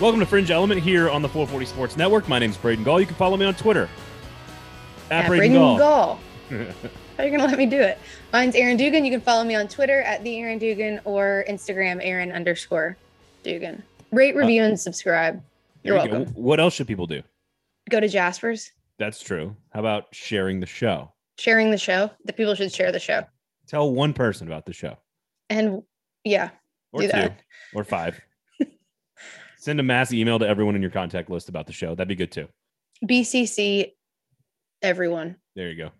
Welcome to Fringe Element here on the 440 Sports Network. My name is Braden Gall. You can follow me on Twitter at, at Braden, Braden Gall. How are you gonna let me do it? Mine's Aaron Dugan. You can follow me on Twitter at the Aaron Dugan or Instagram Aaron underscore Dugan. Rate, review, uh, and subscribe. You're you welcome. Go. What else should people do? Go to Jasper's. That's true. How about sharing the show? Sharing the show. The people should share the show. Tell one person about the show. And yeah, or two, that. or five. Send a mass email to everyone in your contact list about the show. That'd be good too. BCC, everyone. There you go.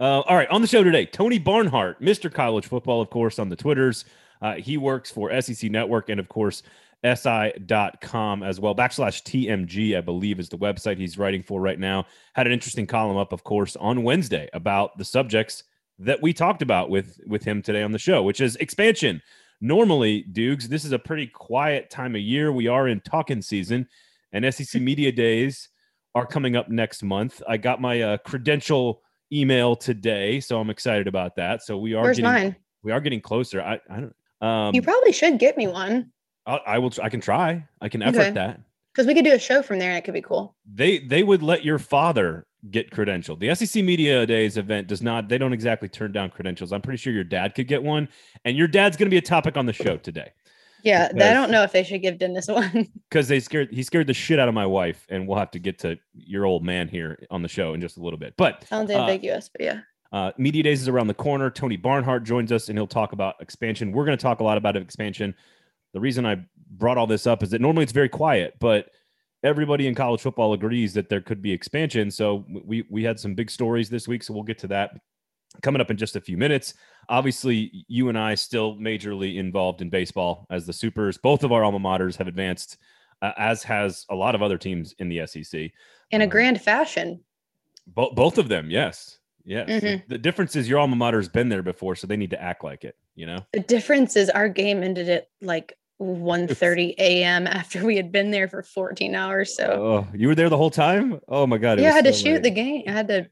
Uh, all right, on the show today, Tony Barnhart, Mr. College Football, of course, on the Twitters. Uh, he works for SEC Network and, of course, SI.com as well. Backslash TMG, I believe, is the website he's writing for right now. Had an interesting column up, of course, on Wednesday about the subjects that we talked about with with him today on the show, which is expansion, normally, Dukes, this is a pretty quiet time of year. We are in talking season, and SEC Media Days are coming up next month. I got my uh, credential email today, so I'm excited about that. So we are. Where's getting, mine? We are getting closer. I, I don't. Um, you probably should get me one. I, I will. I can try. I can effort okay. that because we could do a show from there and it could be cool. They they would let your father get credentialed. The SEC Media Days event does not, they don't exactly turn down credentials. I'm pretty sure your dad could get one, and your dad's going to be a topic on the show today. Yeah, because, I don't know if they should give Dennis one because they scared he scared the shit out of my wife, and we'll have to get to your old man here on the show in just a little bit. But sounds uh, ambiguous, but yeah. Uh, Media Days is around the corner. Tony Barnhart joins us, and he'll talk about expansion. We're going to talk a lot about expansion. The reason I brought all this up is that normally it's very quiet, but everybody in college football agrees that there could be expansion. So we we had some big stories this week, so we'll get to that coming up in just a few minutes. Obviously, you and I still majorly involved in baseball as the Supers. Both of our alma maters have advanced, uh, as has a lot of other teams in the SEC. In a um, grand fashion. Both both of them, yes. Yes. Mm-hmm. The difference is your alma mater's been there before, so they need to act like it, you know? The difference is our game ended at like 1:30 a.m. after we had been there for 14 hours. So oh, you were there the whole time? Oh my god! Yeah, I had so to shoot late. the game. I had to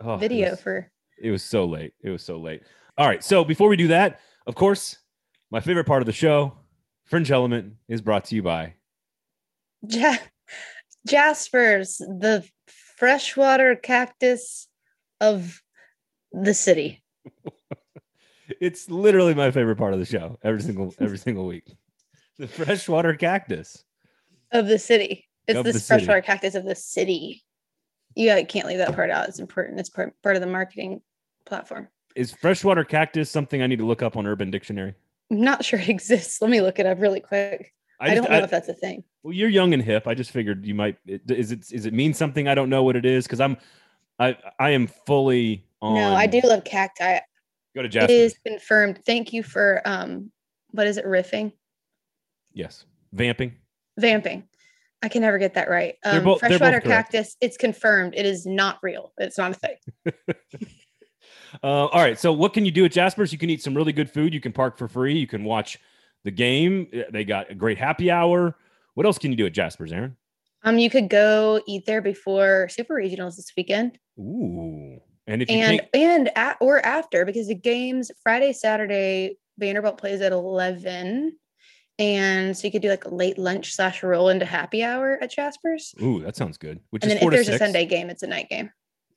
oh, video it was, for. It was so late. It was so late. All right. So before we do that, of course, my favorite part of the show, Fringe Element, is brought to you by ja- Jasper's, the freshwater cactus of the city. it's literally my favorite part of the show every single every single week. The freshwater cactus of the city. It's this freshwater cactus of the city. You can't leave that part out. It's important. It's part, part of the marketing platform. Is freshwater cactus something I need to look up on Urban Dictionary? I'm not sure it exists. Let me look it up really quick. I, just, I don't know I, if that's a thing. Well, you're young and hip. I just figured you might. Is it? Is it mean something? I don't know what it is because I'm. I I am fully on. No, I do love cacti. Go to Jasper. It is confirmed. Thank you for um. What is it? Riffing. Yes. Vamping. Vamping. I can never get that right. Um, both, freshwater cactus. It's confirmed. It is not real. It's not a thing. uh, all right. So, what can you do at Jasper's? You can eat some really good food. You can park for free. You can watch the game. They got a great happy hour. What else can you do at Jasper's, Aaron? Um, you could go eat there before Super Regionals this weekend. Ooh, and if and and at, or after because the games Friday, Saturday, Vanderbilt plays at eleven, and so you could do like a late lunch slash roll into happy hour at Jasper's. Ooh, that sounds good. Which and is then if there's a Sunday game, it's a night game.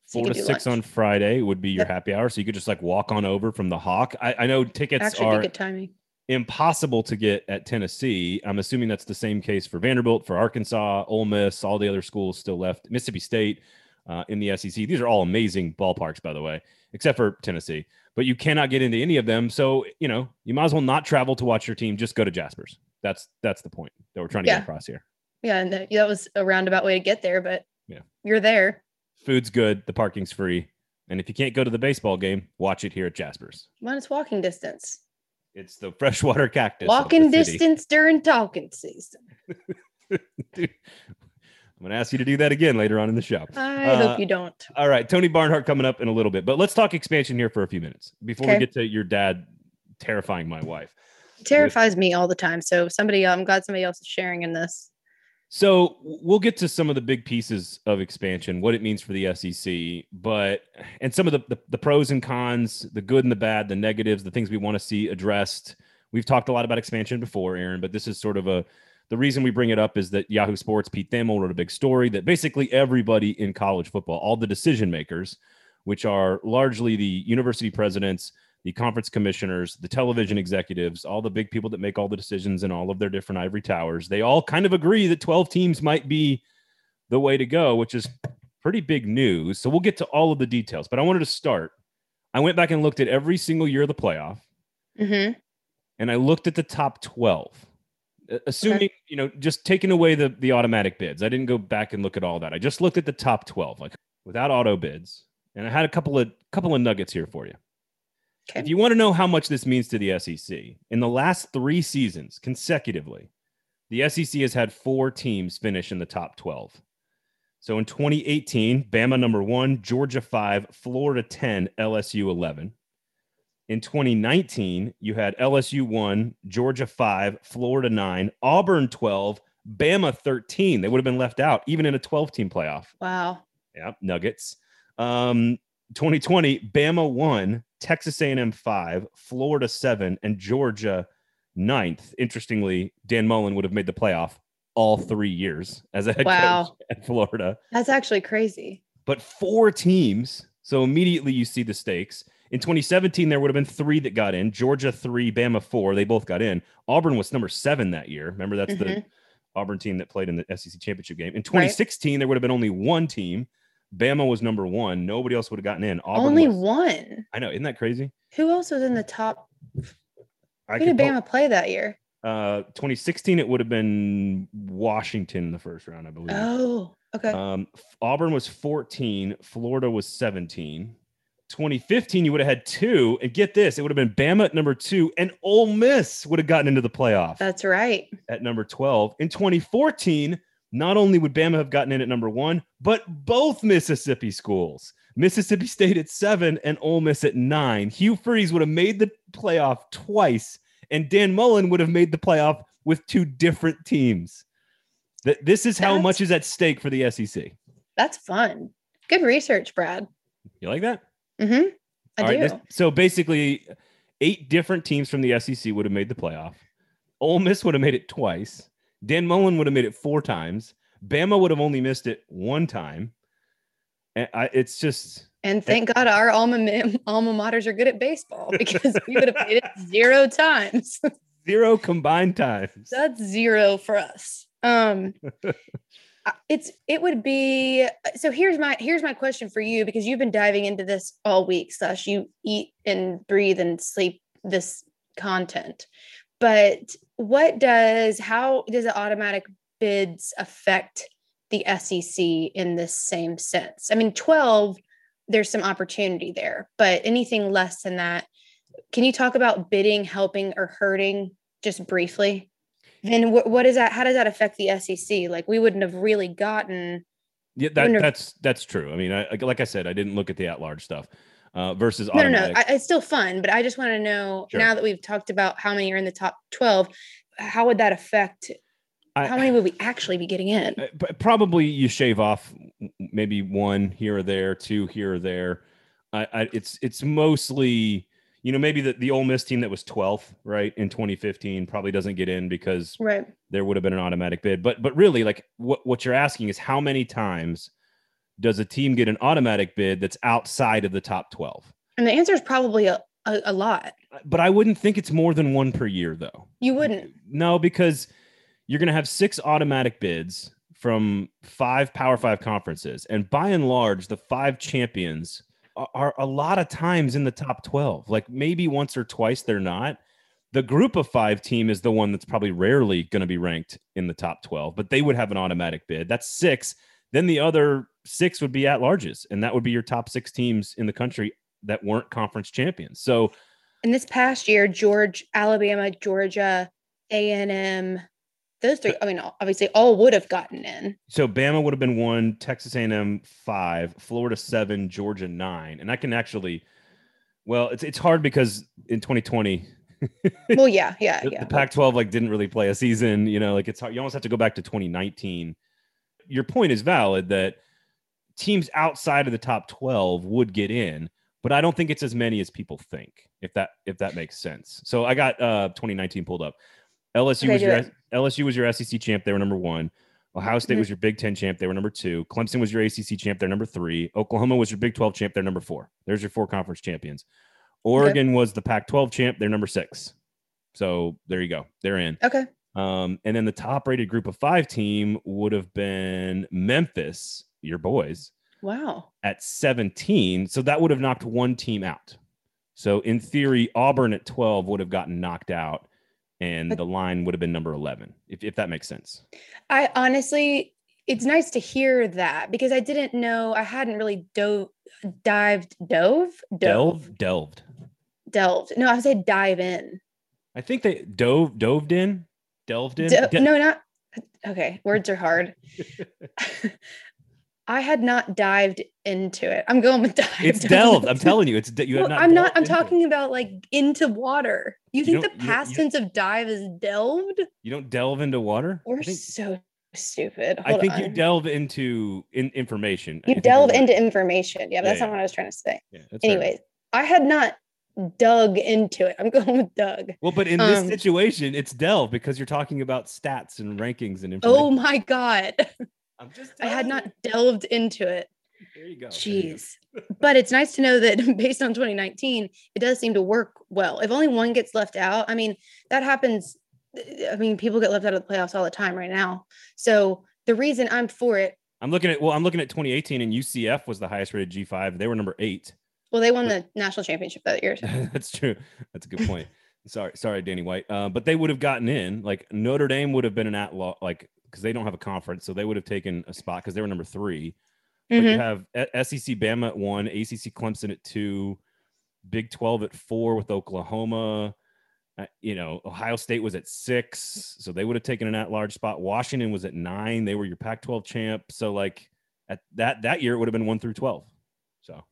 So four to six lunch. on Friday would be your yep. happy hour. So you could just like walk on over from the Hawk. I, I know tickets Actually, are good timing. impossible to get at Tennessee. I'm assuming that's the same case for Vanderbilt, for Arkansas, Ole Miss, all the other schools still left, Mississippi State uh, in the SEC. These are all amazing ballparks, by the way, except for Tennessee but you cannot get into any of them. So, you know, you might as well not travel to watch your team. Just go to Jasper's. That's that's the point that we're trying to yeah. get across here. Yeah, and that, that was a roundabout way to get there, but yeah, you're there. Food's good. The parking's free. And if you can't go to the baseball game, watch it here at Jasper's. When it's walking distance. It's the freshwater cactus. Walking distance during talking season. Dude, I'm going to ask you to do that again later on in the show. I uh, hope you don't. All right. Tony Barnhart coming up in a little bit, but let's talk expansion here for a few minutes before okay. we get to your dad terrifying my wife. terrifies With, me all the time. So somebody, I'm glad somebody else is sharing in this. So we'll get to some of the big pieces of expansion, what it means for the SEC, but and some of the, the, the pros and cons, the good and the bad, the negatives, the things we want to see addressed. We've talked a lot about expansion before, Aaron, but this is sort of a the reason we bring it up is that Yahoo Sports, Pete Thamel wrote a big story that basically everybody in college football, all the decision makers, which are largely the university presidents, the conference commissioners, the television executives, all the big people that make all the decisions in all of their different ivory towers, they all kind of agree that 12 teams might be the way to go, which is pretty big news. So we'll get to all of the details, but I wanted to start. I went back and looked at every single year of the playoff, mm-hmm. and I looked at the top 12 assuming okay. you know just taking away the the automatic bids. I didn't go back and look at all that. I just looked at the top 12 like without auto bids. And i had a couple of couple of nuggets here for you. Okay. if you want to know how much this means to the sec in the last three seasons consecutively the sec has had four teams finish in the top 12 so in 2018 bama number one georgia 5 florida 10 lsu 11 in 2019, you had LSU 1, Georgia 5, Florida 9, Auburn 12, Bama 13. They would have been left out even in a 12 team playoff. Wow. Yeah, Nuggets. Um, 2020, Bama 1, Texas A&M 5, Florida 7, and Georgia 9th. Interestingly, Dan Mullen would have made the playoff all three years as a head wow. coach at Florida. That's actually crazy. But four teams. So immediately you see the stakes. In 2017, there would have been three that got in Georgia, three, Bama, four. They both got in. Auburn was number seven that year. Remember, that's mm-hmm. the Auburn team that played in the SEC championship game. In 2016, right. there would have been only one team. Bama was number one. Nobody else would have gotten in. Auburn only was, one. I know. Isn't that crazy? Who else was in the top? I Who did Bama play that year? Uh, 2016, it would have been Washington in the first round, I believe. Oh, okay. Um, Auburn was 14. Florida was 17. 2015, you would have had two. And get this, it would have been Bama at number two, and Ole Miss would have gotten into the playoff. That's right. At number 12. In 2014, not only would Bama have gotten in at number one, but both Mississippi schools. Mississippi State at seven and Ole Miss at nine. Hugh Freeze would have made the playoff twice, and Dan Mullen would have made the playoff with two different teams. This is how that's, much is at stake for the SEC. That's fun. Good research, Brad. You like that? Mm-hmm. I All do. Right, so basically, eight different teams from the SEC would have made the playoff. Ole Miss would have made it twice. Dan Mullen would have made it four times. Bama would have only missed it one time. And I, it's just. And thank God our alma alma maters are good at baseball because we would have made it zero times. zero combined times. That's zero for us. Um, it's it would be so here's my here's my question for you because you've been diving into this all week slash you eat and breathe and sleep this content. But what does how does the automatic bids affect the sec in this same sense? I mean 12 there's some opportunity there but anything less than that can you talk about bidding helping or hurting just briefly then what, what is that? How does that affect the SEC? Like we wouldn't have really gotten. Yeah, that, have, that's that's true. I mean, I, like I said, I didn't look at the at-large stuff uh, versus no, automatic. no, no. I, it's still fun, but I just want to know sure. now that we've talked about how many are in the top twelve, how would that affect? I, how many would we actually be getting in? Uh, probably you shave off maybe one here or there, two here or there. I, I it's it's mostly you know, maybe the, the Ole Miss team that was 12th, right, in 2015 probably doesn't get in because right. there would have been an automatic bid. But but really, like what, what you're asking is how many times does a team get an automatic bid that's outside of the top 12? And the answer is probably a, a, a lot. But I wouldn't think it's more than one per year, though. You wouldn't? No, because you're going to have six automatic bids from five Power Five conferences. And by and large, the five champions – are a lot of times in the top 12. Like maybe once or twice they're not. The group of five team is the one that's probably rarely going to be ranked in the top 12, but they would have an automatic bid. That's six. Then the other six would be at larges, and that would be your top six teams in the country that weren't conference champions. So, in this past year, George, Alabama, Georgia, A and M, those three, I mean, obviously all would have gotten in. So Bama would have been one, Texas A&M five, Florida seven, Georgia nine, and I can actually, well, it's it's hard because in 2020. well, yeah, yeah, the, yeah. The Pac-12 like didn't really play a season. You know, like it's hard. You almost have to go back to 2019. Your point is valid that teams outside of the top 12 would get in, but I don't think it's as many as people think. If that if that makes sense. So I got uh 2019 pulled up. LSU okay, was your LSU was your SEC champ. They were number one. Ohio State mm-hmm. was your Big Ten champ. They were number two. Clemson was your ACC champ. They're number three. Oklahoma was your Big 12 champ. They're number four. There's your four conference champions. Oregon okay. was the Pac 12 champ. They're number six. So there you go. They're in. Okay. Um, and then the top rated group of five team would have been Memphis, your boys. Wow. At 17. So that would have knocked one team out. So in theory, Auburn at 12 would have gotten knocked out and but, the line would have been number 11, if, if that makes sense. I honestly, it's nice to hear that because I didn't know, I hadn't really dove, dived, dove, dove, delved, delved. No, I said dive in. I think they dove, doved in, delved in. Do- no, not okay. Words are hard. I had not dived into it. I'm going with dive. It's delved. I'm telling you, it's you well, not I'm not. I'm talking it. about like into water. You, you think the past tense of dive is delved? You don't delve into water. We're think, so stupid. Hold I think on. you delve into in, information. You delve into information. Yeah, that's yeah, not yeah. what I was trying to say. Yeah, Anyways, I had not dug into it. I'm going with Doug. Well, but in this um, situation, it's delve because you're talking about stats and rankings and information. Oh my god. I'm just I had not delved into it. There you go. Jeez. but it's nice to know that based on 2019, it does seem to work well. If only one gets left out, I mean, that happens. Uh, I mean, people get left out of the playoffs all the time right now. So the reason I'm for it. I'm looking at, well, I'm looking at 2018 and UCF was the highest rated G5. They were number eight. Well, they won the national championship that year. That's true. That's a good point. Sorry, sorry, Danny White. Uh, but they would have gotten in. Like Notre Dame would have been an at law, like because they don't have a conference, so they would have taken a spot because they were number 3 mm-hmm. But you have SEC Bama at one, ACC Clemson at two, Big Twelve at four with Oklahoma. Uh, you know, Ohio State was at six, so they would have taken an at-large spot. Washington was at nine; they were your Pac-12 champ. So, like at that that year, it would have been one through twelve. So,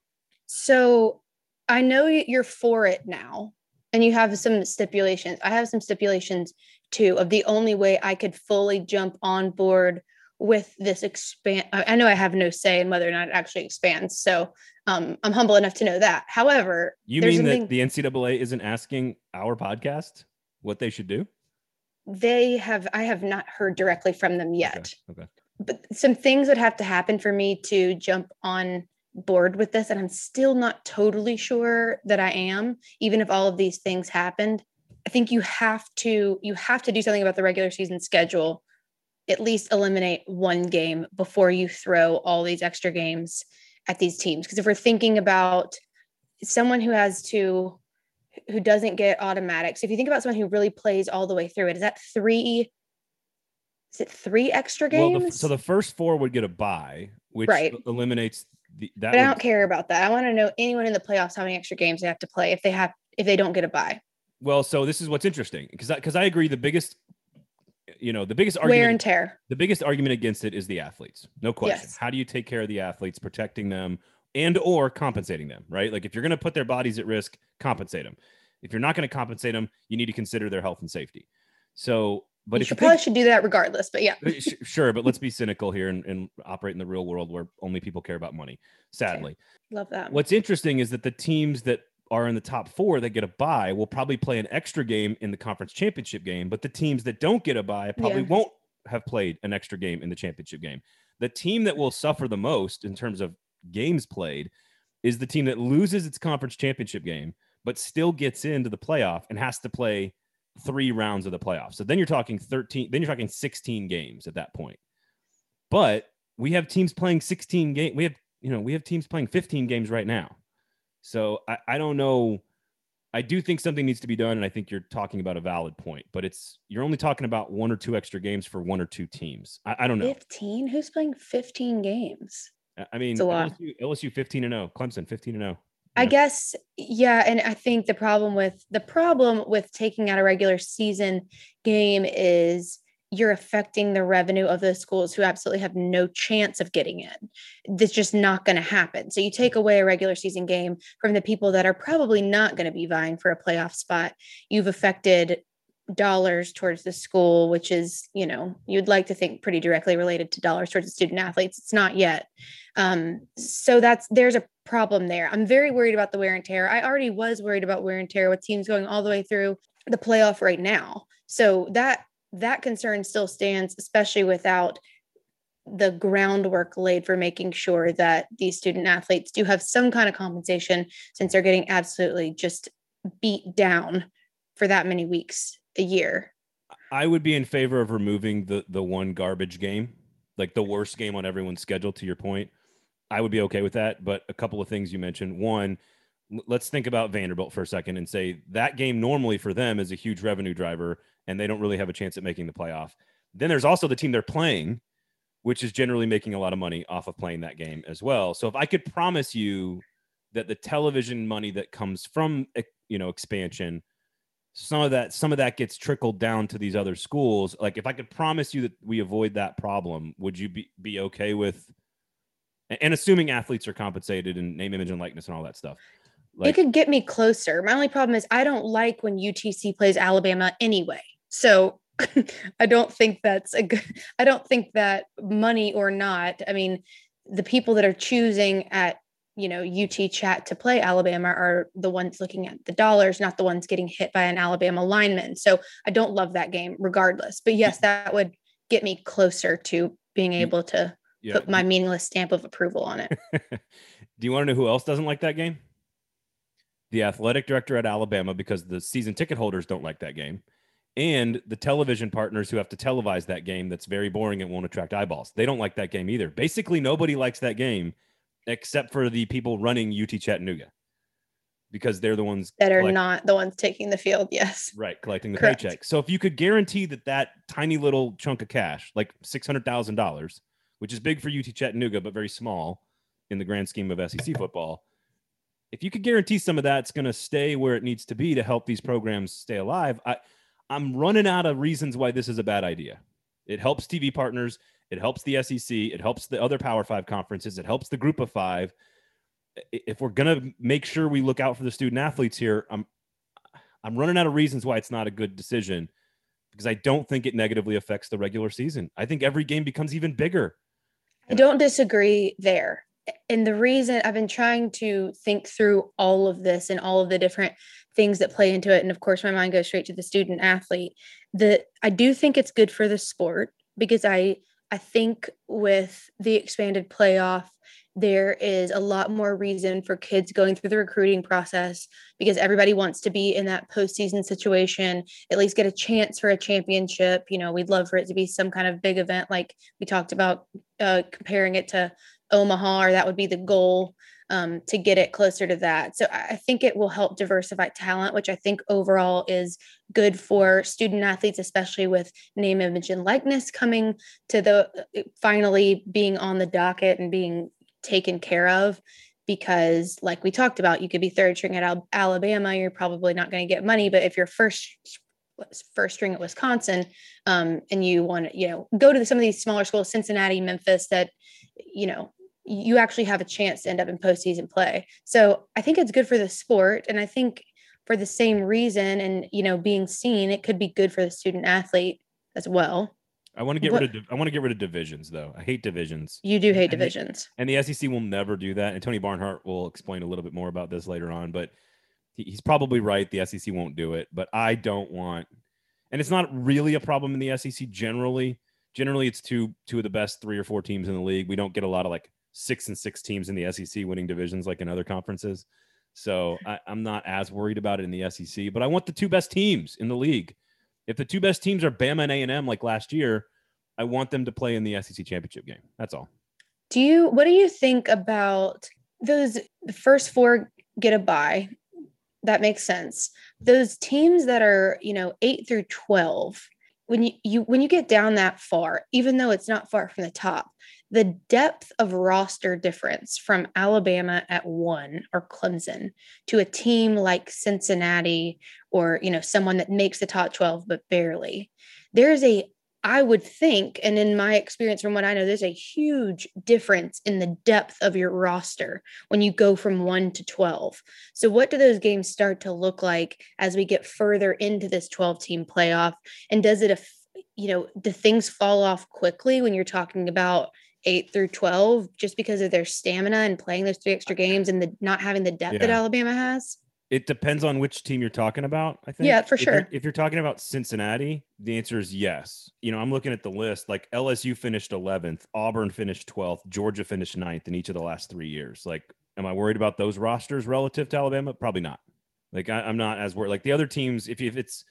so I know you're for it now, and you have some stipulations. I have some stipulations too of the only way I could fully jump on board with this expand. I know I have no say in whether or not it actually expands. So um, I'm humble enough to know that. However, you mean that the NCAA isn't asking our podcast what they should do? They have, I have not heard directly from them yet. Okay. okay. But some things would have to happen for me to jump on board with this. And I'm still not totally sure that I am, even if all of these things happened. I think you have to you have to do something about the regular season schedule. At least eliminate one game before you throw all these extra games at these teams. Because if we're thinking about someone who has to who doesn't get automatics, So if you think about someone who really plays all the way through it, is that three? Is it three extra games? Well, the, so the first four would get a bye, which right. eliminates the. But would, I don't care about that. I want to know anyone in the playoffs how many extra games they have to play if they have if they don't get a bye. Well, so this is what's interesting because because I, I, agree the biggest you know the biggest argument wear and tear the biggest argument against it is the athletes no question yes. how do you take care of the athletes protecting them and or compensating them right like if you're going to put their bodies at risk compensate them if you're not going to compensate them you need to consider their health and safety so but you if you probably think, should do that regardless but yeah uh, sure but let's be cynical here and, and, operate in the real world where only people care about money sadly okay. love that what's interesting is that the teams that are in the top four that get a bye will probably play an extra game in the conference championship game. But the teams that don't get a bye probably yeah. won't have played an extra game in the championship game. The team that will suffer the most in terms of games played is the team that loses its conference championship game, but still gets into the playoff and has to play three rounds of the playoffs. So then you're talking 13, then you're talking 16 games at that point. But we have teams playing 16 games. We have, you know, we have teams playing 15 games right now. So I, I don't know. I do think something needs to be done, and I think you're talking about a valid point. But it's you're only talking about one or two extra games for one or two teams. I, I don't know. Fifteen? Who's playing fifteen games? I mean, LSU, LSU fifteen and zero, Clemson fifteen and zero. I guess yeah, and I think the problem with the problem with taking out a regular season game is you're affecting the revenue of those schools who absolutely have no chance of getting in. That's just not going to happen. So you take away a regular season game from the people that are probably not going to be vying for a playoff spot. You've affected dollars towards the school, which is, you know, you'd like to think pretty directly related to dollars towards the student athletes. It's not yet. Um, so that's there's a problem there. I'm very worried about the wear and tear. I already was worried about wear and tear with teams going all the way through the playoff right now. So that that concern still stands, especially without the groundwork laid for making sure that these student athletes do have some kind of compensation since they're getting absolutely just beat down for that many weeks a year. I would be in favor of removing the the one garbage game, like the worst game on everyone's schedule to your point. I would be okay with that, but a couple of things you mentioned. One, let's think about Vanderbilt for a second and say that game normally for them is a huge revenue driver and they don't really have a chance at making the playoff. Then there's also the team they're playing which is generally making a lot of money off of playing that game as well. So if I could promise you that the television money that comes from you know expansion some of that some of that gets trickled down to these other schools. Like if i could promise you that we avoid that problem would you be, be okay with and assuming athletes are compensated and name image and likeness and all that stuff like, it could get me closer. My only problem is i don't like when utc plays alabama anyway. So I don't think that's a good, I don't think that money or not, I mean, the people that are choosing at, you know, UT chat to play Alabama are the ones looking at the dollars, not the ones getting hit by an Alabama lineman. So I don't love that game regardless. But yes, mm-hmm. that would get me closer to being mm-hmm. able to yeah. put my meaningless stamp of approval on it. Do you want to know who else doesn't like that game? The athletic director at Alabama, because the season ticket holders don't like that game and the television partners who have to televise that game that's very boring and won't attract eyeballs. They don't like that game either. Basically, nobody likes that game except for the people running UT Chattanooga because they're the ones that are collect- not the ones taking the field. Yes. Right. Collecting the Correct. paycheck. So if you could guarantee that that tiny little chunk of cash, like $600,000, which is big for UT Chattanooga, but very small in the grand scheme of SEC football, if you could guarantee some of that's going to stay where it needs to be to help these programs stay alive, I, I'm running out of reasons why this is a bad idea. It helps TV partners. It helps the SEC. It helps the other Power Five conferences. It helps the Group of Five. If we're gonna make sure we look out for the student athletes here, I'm I'm running out of reasons why it's not a good decision because I don't think it negatively affects the regular season. I think every game becomes even bigger. I don't disagree there. And the reason I've been trying to think through all of this and all of the different things that play into it and of course my mind goes straight to the student athlete that i do think it's good for the sport because i i think with the expanded playoff there is a lot more reason for kids going through the recruiting process because everybody wants to be in that postseason situation, at least get a chance for a championship. You know, we'd love for it to be some kind of big event like we talked about uh, comparing it to Omaha, or that would be the goal um, to get it closer to that. So I think it will help diversify talent, which I think overall is good for student athletes, especially with name, image, and likeness coming to the uh, finally being on the docket and being taken care of. Because, like we talked about, you could be third string at Alabama, you're probably not going to get money. But if you're first first string at Wisconsin, um, and you want to, you know, go to some of these smaller schools, Cincinnati, Memphis, that, you know, you actually have a chance to end up in postseason play. So I think it's good for the sport. And I think for the same reason and, you know, being seen, it could be good for the student athlete as well. I want to get what, rid of I want to get rid of divisions though. I hate divisions. You do hate and divisions. And the SEC will never do that. And Tony Barnhart will explain a little bit more about this later on, but he's probably right. The SEC won't do it, but I don't want and it's not really a problem in the SEC generally. Generally it's two two of the best 3 or 4 teams in the league. We don't get a lot of like six and six teams in the SEC winning divisions like in other conferences. So I, am not as worried about it in the SEC, but I want the two best teams in the league. If the two best teams are Bama and A&M like last year, I want them to play in the SEC championship game. That's all. Do you, what do you think about those the first four get a bye? That makes sense. Those teams that are, you know, eight through 12, when you, you when you get down that far, even though it's not far from the top, the depth of roster difference from Alabama at one or Clemson to a team like Cincinnati or you know someone that makes the top 12 but barely. There's a I would think and in my experience from what I know there's a huge difference in the depth of your roster when you go from 1 to 12 so what do those games start to look like as we get further into this 12 team playoff? And does it you know do things fall off quickly when you're talking about eight through 12 just because of their stamina and playing those three extra games and the not having the depth yeah. that Alabama has? It depends on which team you're talking about. I think. Yeah, for if sure. You're, if you're talking about Cincinnati, the answer is yes. You know, I'm looking at the list. Like LSU finished 11th, Auburn finished 12th, Georgia finished 9th in each of the last three years. Like, am I worried about those rosters relative to Alabama? Probably not. Like, I, am not as worried. Like the other teams, if, if it's,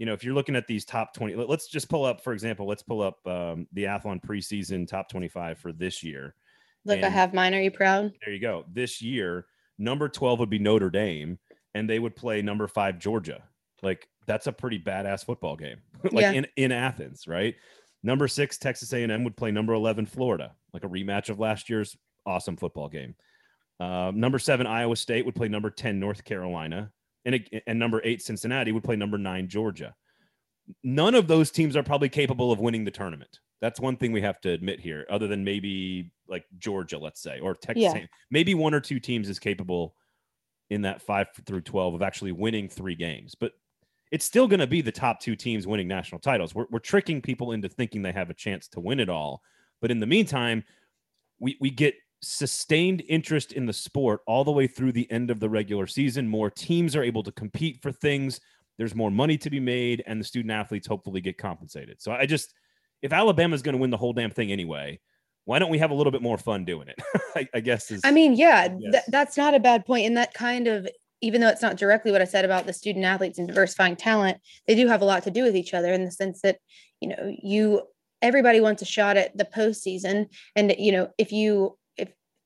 you know, if you're looking at these top 20, let's just pull up, for example, let's pull up um, the Athlon preseason top 25 for this year. Look, and I have mine. Are you proud? There you go. This year, number 12 would be Notre Dame and they would play number five Georgia. Like that's a pretty badass football game. like yeah. in, in Athens, right? Number six, Texas A&M would play number 11 Florida, like a rematch of last year's awesome football game. Uh, number seven, Iowa State would play number 10 North Carolina. And, and number eight, Cincinnati would play number nine Georgia. None of those teams are probably capable of winning the tournament. That's one thing we have to admit here, other than maybe like Georgia, let's say, or Texas. Yeah. Maybe one or two teams is capable in that five through 12 of actually winning three games. But it's still going to be the top two teams winning national titles. We're, we're tricking people into thinking they have a chance to win it all. But in the meantime, we, we get sustained interest in the sport all the way through the end of the regular season. More teams are able to compete for things. There's more money to be made, and the student athletes hopefully get compensated. So I just, if Alabama's going to win the whole damn thing anyway, why don't we have a little bit more fun doing it? I, I, guess is. I mean, yeah, yes. th- that's not a bad point, and that kind of, even though it's not directly what I said about the student athletes and diversifying talent, they do have a lot to do with each other in the sense that you know you everybody wants a shot at the postseason, and you know if you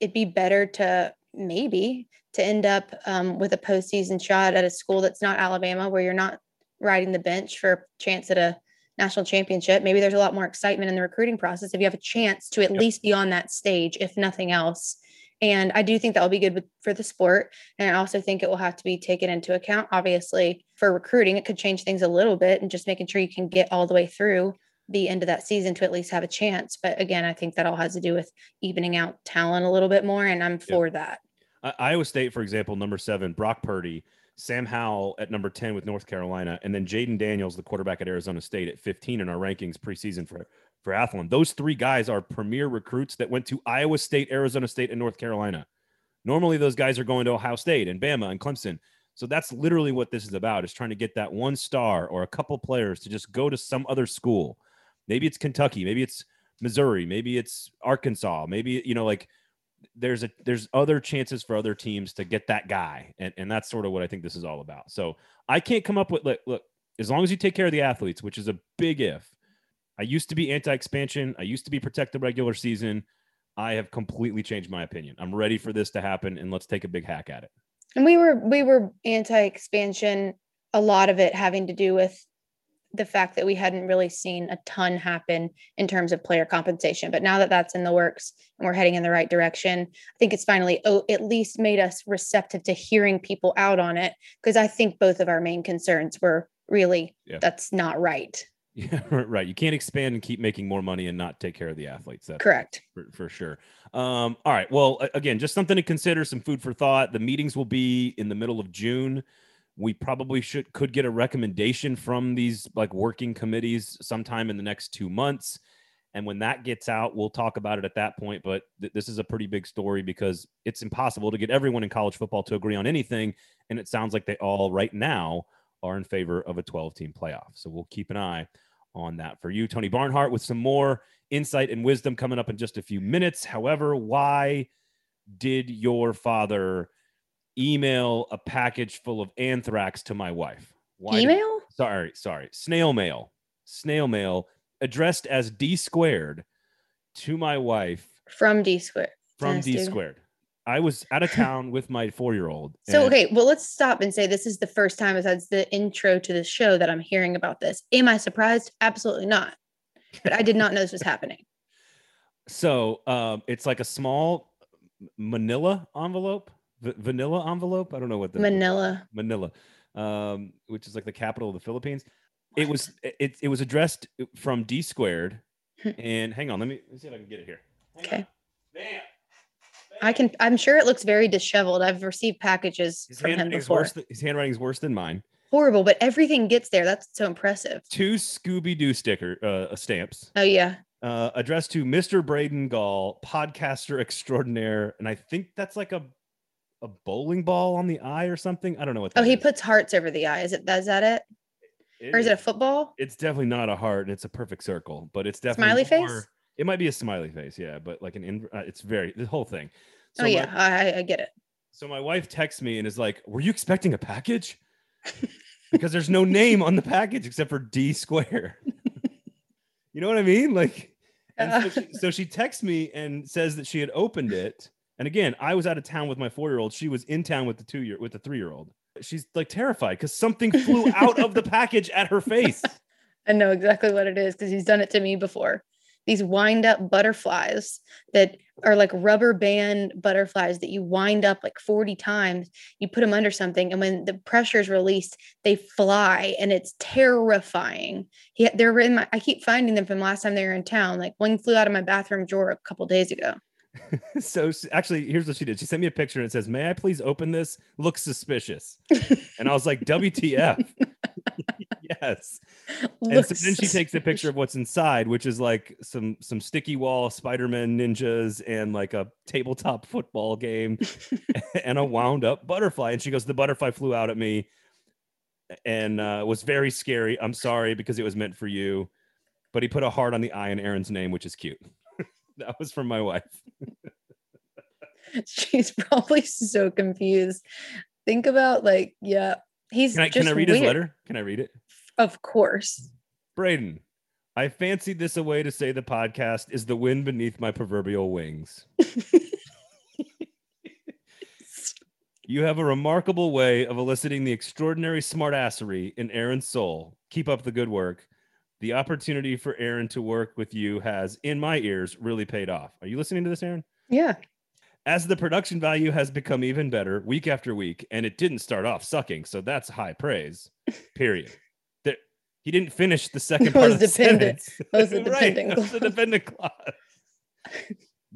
it'd be better to maybe to end up um, with a postseason shot at a school that's not Alabama, where you're not riding the bench for a chance at a national championship, maybe there's a lot more excitement in the recruiting process if you have a chance to at yep. least be on that stage, if nothing else. And I do think that will be good with, for the sport. And I also think it will have to be taken into account. Obviously, for recruiting, it could change things a little bit and just making sure you can get all the way through the end of that season to at least have a chance. But again, I think that all has to do with evening out talent a little bit more. And I'm for that. Iowa State, for example, number seven, Brock Purdy Sam Howell at number 10 with North Carolina, and then Jayden Daniels, the quarterback at Arizona State, at 15 in our rankings preseason for, for Athlon. Those three guys are premier recruits that went to Iowa State, Arizona State, and North Carolina. Normally, those guys are going to Ohio State and Bama and Clemson. So that's literally what this is about is trying to get that one star or a couple players to just go to some other school. Maybe it's Kentucky, maybe it's Missouri, maybe it's Arkansas, maybe, you know, like – there's a there's other chances for other teams to get that guy and, and that's sort of what i think this is all about. So i can't come up with look, look as long as you take care of the athletes which is a big if i used to be anti-expansion i used to be protect the regular season i have completely changed my opinion. I'm ready for this to happen and let's take a big hack at it. And we were we were anti-expansion a lot of it having to do with the fact that we hadn't really seen a ton happen in terms of player compensation. But now that that's in the works and we're heading in the right direction, I think it's finally oh, at least made us receptive to hearing people out on it. Because I think both of our main concerns were really yeah. that's not right. Yeah, right. You can't expand and keep making more money and not take care of the athletes. That's correct for, for sure. Um, all right. Well, again, just something to consider, some food for thought. The meetings will be in the middle of June we probably should could get a recommendation from these like working committees sometime in the next two months. And when that gets out we'll talk about it at that point. But th- this is a pretty big story because it's impossible to get everyone in college football to agree on anything. And it sounds like they all right now are in favor of a 12 team playoff. So we'll keep an eye on that for you. Tony barnhart with some more insight and wisdom coming up in just a few minutes. However why did your father email a package full of anthrax to my wife. Why email? Did, sorry, sorry. Snail mail. Snail mail addressed as D squared to my wife from D squared. From D squared. I was out of town with my four year old. So, okay, well, let's stop and say this is the first time besides the intro to the show that I'm hearing about this. Am I surprised? Absolutely not. But I did not know this was happening. So, um, it's like a small manila envelope v- vanilla envelope. I don't know what the Manila. Manila, um, which is like the capital of the Philippines. It was it, it was addressed from D squared. Hmm. and hang on, let me, let me see if I can get it here. Hang okay. Bam. I can. I'm sure it looks very disheveled. I've received packages his from him before. Than, his handwriting is worse than mine. Horrible, but everything gets there. That's so impressive. Two Scooby Doo sticker uh, stamps. Oh yeah. Uh, addressed to Mr. Braden Gall, podcaster extraordinaire, and I think that's like a a bowling ball on the eye or something. I don't know what. oh, he is. puts hearts over the eye. Is it? Is that it? it or is, it a football? It's definitely not a heart, and it's a perfect circle. But it's definitely smiley more, face. It might be a smiley face, yeah. But like an, in, uh, it's very the whole thing. So oh yeah, my, I, I get it. So my wife texts me and is like, "Were you expecting a package?" because there's no name on the package except for D square. you know what I mean? Like, and so she, so she texts me and says that she had opened it. And again, I was out of town with my four year old. She was in town with the two year with the three year old. She's like terrified because something flew out of the package at her face. I know exactly what it is because he's done it to me before these wind up butterflies that are like rubber band butterflies that you wind up like 40 times. You put them under something, and when the pressure is released, they fly, and it's terrifying. He, they're in my. I keep finding them from last time they were in town. Like one flew out of my bathroom drawer a couple days ago. so actually, here's what she did. She sent me a picture and it says, "May I please open this? Looks suspicious." and I was like, "WTF?" yes. and so then she takes a picture of what's inside, which is like some some sticky wall Spider-Man ninjas and like a tabletop football game and a wound up butterfly. And she goes, "The butterfly flew out at me." And uh, was very scary. I'm sorry because it was meant for you, but he put a heart on the eye in Aaron's name, which is cute. that was from my wife. She's probably so confused. Think about like, yeah, he's. Can I, can I read weird. his letter? Can I read it? Of course. Braden, I fancied this a way to say the podcast is the wind beneath my proverbial wings. you have a remarkable way of eliciting the extraordinary smartassery in Aaron's soul. Keep up the good work the opportunity for Aaron to work with you has, in my ears, really paid off. Are you listening to this, Aaron? Yeah. As the production value has become even better week after week, and it didn't start off sucking, so that's high praise. Period. That he didn't finish the second part of the dependent. sentence. Was dependent right, clause. the dependent clause.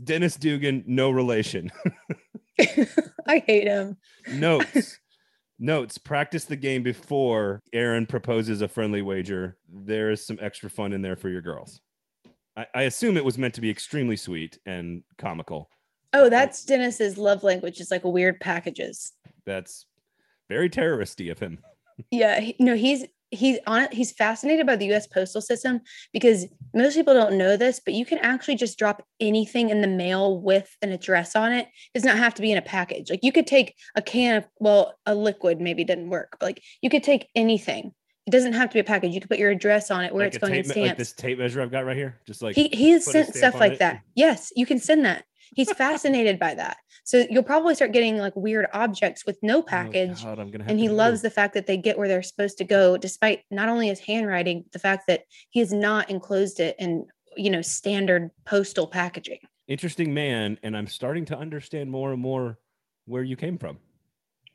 Dennis Dugan, no relation. I hate him. Notes notes practice the game before Aaron proposes a friendly wager. There is some extra fun in there for your girls. I, I assume it was meant to be extremely sweet and comical. Oh, that's Dennis's love language It's like weird packages. That's very terroristy of him. yeah, he, no, he's he's on it. He's fascinated by the US postal system because most people don't know this, but you can actually just drop anything in the mail with an address on it. it does not have to be in a package. Like you could take a can of, well, a liquid maybe didn't work, but like you could take anything. It doesn't have to be a package. You could put your address on it where like it's going tape, in stamps. Like this tape measure I've got right here, just like he he has sent stuff like it. that. Yes, you can send that he's fascinated by that. So you'll probably start getting like weird objects with no package. Oh God, and he loves the fact that they get where they're supposed to go, despite not only his handwriting, the fact that he has not enclosed it in you know standard postal packaging. Interesting man, and I'm starting to understand more and more where you came from.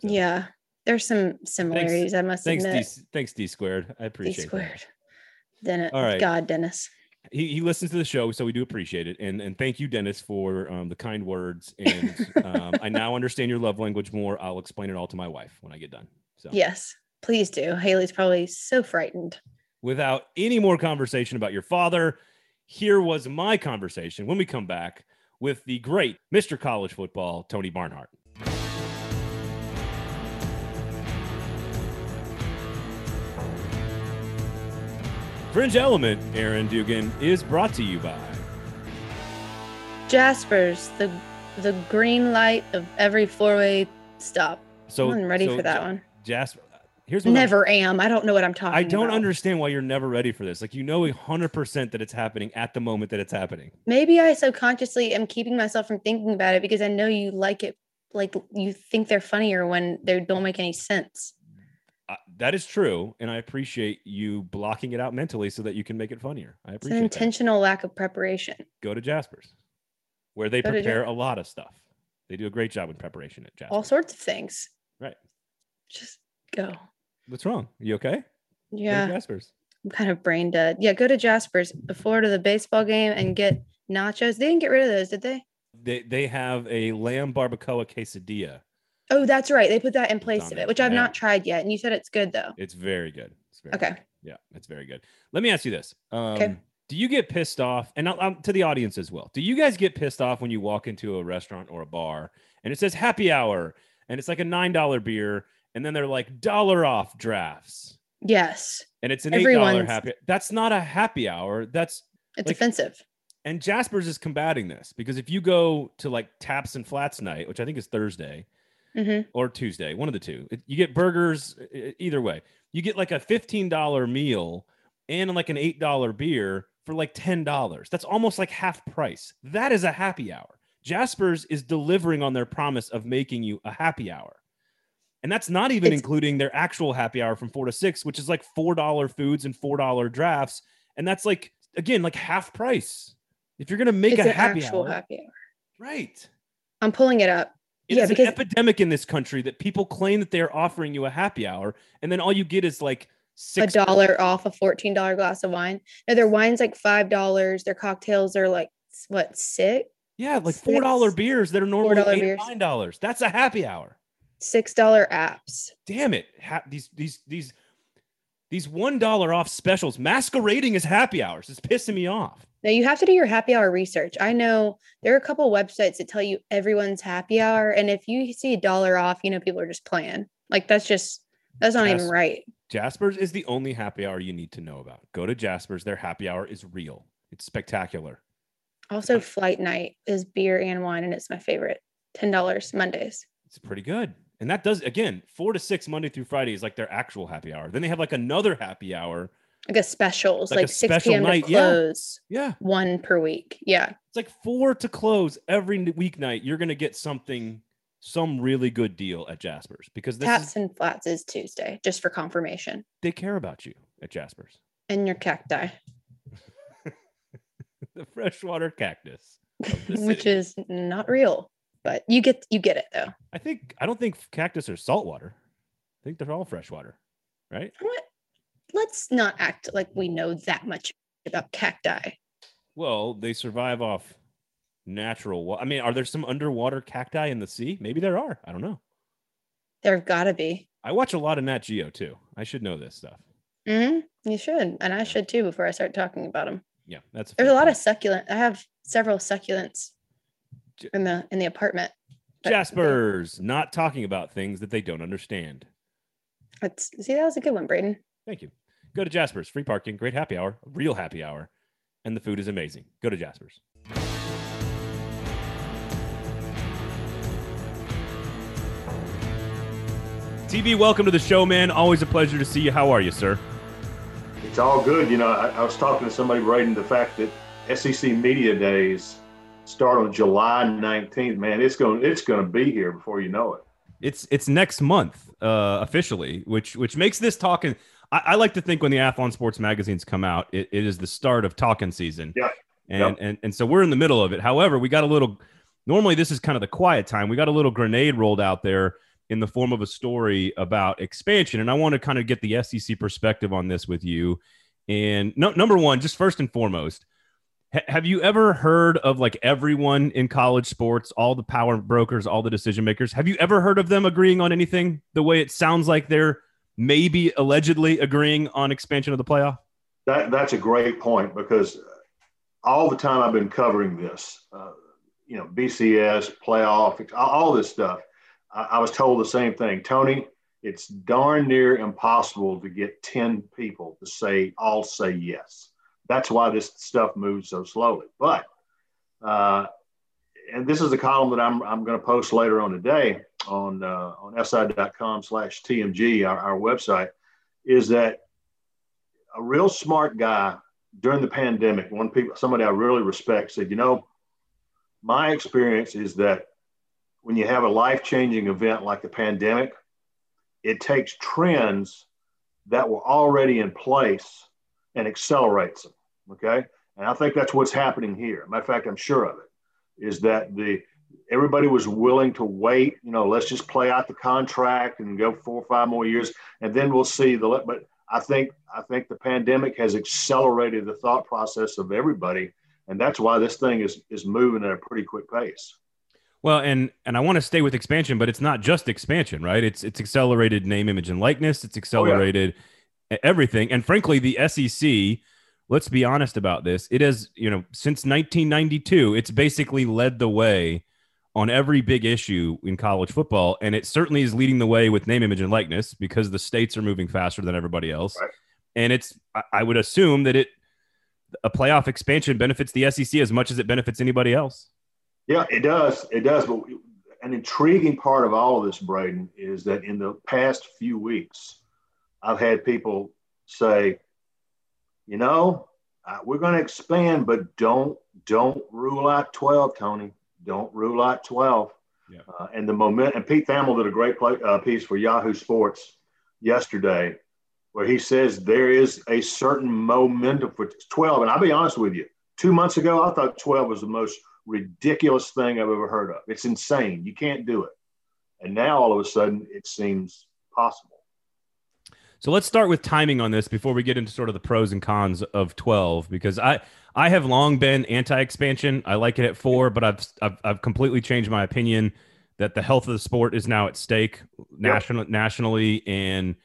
So. Yeah, there's some similarities. Thanks, I must thanks admit. D, thanks D squared. I appreciate it. D squared. Dennis, All right. God, Dennis he, he listens to the show, so we do appreciate it. And and thank you, Dennis, for um, the kind words. And um, I now understand your love language more. I'll explain it all to my wife when I get done. So yes, please do. Haley's probably so frightened. Without any more conversation about your father, here was my conversation when we come back with the great Mr. College Football, Tony Barnhart. Fringe Element, Aaron Dugan, is brought to you by Jaspers, the the green light of every four way stop. So I'm ready so for that one. Jasper, here's what never I'm, am. I don't know what I'm talking. About. I don't about. understand why you're never ready for this. Like you know, hundred percent that it's happening at the moment that it's happening. Maybe I subconsciously am keeping myself from thinking about it because I know you like it. Like you think they're funnier when they don't make any sense that is true, and I appreciate you blocking it out mentally so that you can make it funnier. I appreciate it's an intentional that. lack of preparation. Go to Jasper's, where they Go prepare a lot of stuff. They do a great job in preparation at Jasper's. All sorts of things. Right. Just go. What's wrong? You okay? Yeah. Jasper's. I'm kind of brain dead. Yeah, go to Jasper's before to the baseball game and get nachos. They didn't get rid of those, did they? They they have a lamb barbacoa quesadilla Oh, that's right. They put that in place of it, which I've yeah. not tried yet. And you said it's good though. It's very good. It's very okay. Good. Yeah, it's very good. Let me ask you this. Um, okay. Do you get pissed off? And I'll, to the audience as well. Do you guys get pissed off when you walk into a restaurant or a bar and it says happy hour and it's like a nine dollar beer, and then they're like dollar off drafts. Yes. And it's an eight dollar happy. That's not a happy hour. That's it's like, offensive. And Jasper's is combating this because if you go to like Taps and Flats night, which I think is Thursday mm-hmm. or Tuesday, one of the two, you get burgers either way. You get like a $15 meal and like an $8 beer for like $10. That's almost like half price. That is a happy hour. Jasper's is delivering on their promise of making you a happy hour. And that's not even it's, including their actual happy hour from four to six, which is like $4 foods and $4 drafts. And that's like, again, like half price. If you're gonna make it's a happy hour, happy hour, right? I'm pulling it up. It yeah, because an epidemic in this country that people claim that they are offering you a happy hour, and then all you get is like six a dollar off a fourteen dollar glass of wine. No, their wine's like five dollars. Their cocktails are like what six? Yeah, like four dollar beers that are normally $8 eight nine dollars. That's a happy hour. Six dollar apps. Damn it! Ha- these these these these one dollar off specials masquerading as happy hours is pissing me off. Now you have to do your happy hour research. I know there are a couple websites that tell you everyone's happy hour, and if you see a dollar off, you know people are just playing. Like that's just that's not Jas- even right. Jasper's is the only happy hour you need to know about. Go to Jasper's. Their happy hour is real. It's spectacular. Also, flight night is beer and wine, and it's my favorite. Ten dollars Mondays. It's pretty good. And that does again, four to six Monday through Friday is like their actual happy hour. Then they have like another happy hour like a specials, like, like 6 p.m. Night. to close. Yeah. yeah. One per week. Yeah. It's like four to close every weeknight. You're gonna get something, some really good deal at Jasper's because this Taps is, and Flats is Tuesday, just for confirmation. They care about you at Jasper's. And your cacti. the freshwater cactus. Which is not real. But you get you get it though. I think I don't think cactus are saltwater. I think they're all freshwater, right? What? Let's not act like we know that much about cacti. Well, they survive off natural. Wa- I mean, are there some underwater cacti in the sea? Maybe there are. I don't know. There've got to be. I watch a lot of Nat Geo too. I should know this stuff. hmm You should, and I should too before I start talking about them. Yeah, that's. A There's a lot point. of succulent. I have several succulents in the in the apartment. Jaspers not talking about things that they don't understand. Let's see. That was a good one, Braden. Thank you. Go to Jasper's. Free parking, great happy hour, real happy hour, and the food is amazing. Go to Jasper's. TB, welcome to the show, man. Always a pleasure to see you. How are you, sir? It's all good. You know, I, I was talking to somebody writing the fact that SEC Media Days start on July 19th. Man, it's going it's going to be here before you know it. It's it's next month uh, officially, which which makes this talking. I, I, like to think when the Athlon Sports magazines come out, it, it is the start of talking season. Yeah. And, yep. and and so we're in the middle of it. However, we got a little. Normally, this is kind of the quiet time. We got a little grenade rolled out there in the form of a story about expansion, and I want to kind of get the SEC perspective on this with you. And no, number one, just first and foremost, ha- have you ever heard of like everyone in college sports, all the power brokers, all the decision makers? Have you ever heard of them agreeing on anything the way it sounds like they're maybe allegedly agreeing on expansion of the playoff? That that's a great point because all the time I've been covering this, uh, you know, BCS playoff, all this stuff. I, I was told the same thing, Tony. It's darn near impossible to get ten people to say all say yes. That's why this stuff moves so slowly. But uh, and this is a column that I'm I'm going to post later on today on uh, on si.com slash tmg our, our website is that a real smart guy during the pandemic one people somebody i really respect said you know my experience is that when you have a life-changing event like the pandemic it takes trends that were already in place and accelerates them. Okay? And i think that's what's happening here. Matter of fact i'm sure of it is that the everybody was willing to wait. You know, let's just play out the contract and go four or five more years, and then we'll see the. But I think I think the pandemic has accelerated the thought process of everybody, and that's why this thing is is moving at a pretty quick pace. Well, and and I want to stay with expansion, but it's not just expansion, right? It's it's accelerated name, image, and likeness. It's accelerated oh, yeah. everything, and frankly, the SEC let's be honest about this. It has, you know, since 1992, it's basically led the way on every big issue in college football, and it certainly is leading the way with name, image, and likeness because the states are moving faster than everybody else. Right. And it's, I would assume that it, a playoff expansion benefits the SEC as much as it benefits anybody else. Yeah, it does. It does. But an intriguing part of all of this, Braden, is that in the past few weeks, I've had people say, you know, uh, we're going to expand, but don't don't rule out 12, Tony. Don't rule out 12. Yeah. Uh, and the moment, and Pete Thamel did a great play, uh, piece for Yahoo Sports yesterday, where he says there is a certain momentum for 12. And I'll be honest with you, two months ago, I thought 12 was the most ridiculous thing I've ever heard of. It's insane. You can't do it. And now all of a sudden, it seems possible. So let's start with timing on this before we get into sort of the pros and cons of 12 because I I have long been anti-expansion. I like it at 4, but I've I've, I've completely changed my opinion that the health of the sport is now at stake national yep. nationally and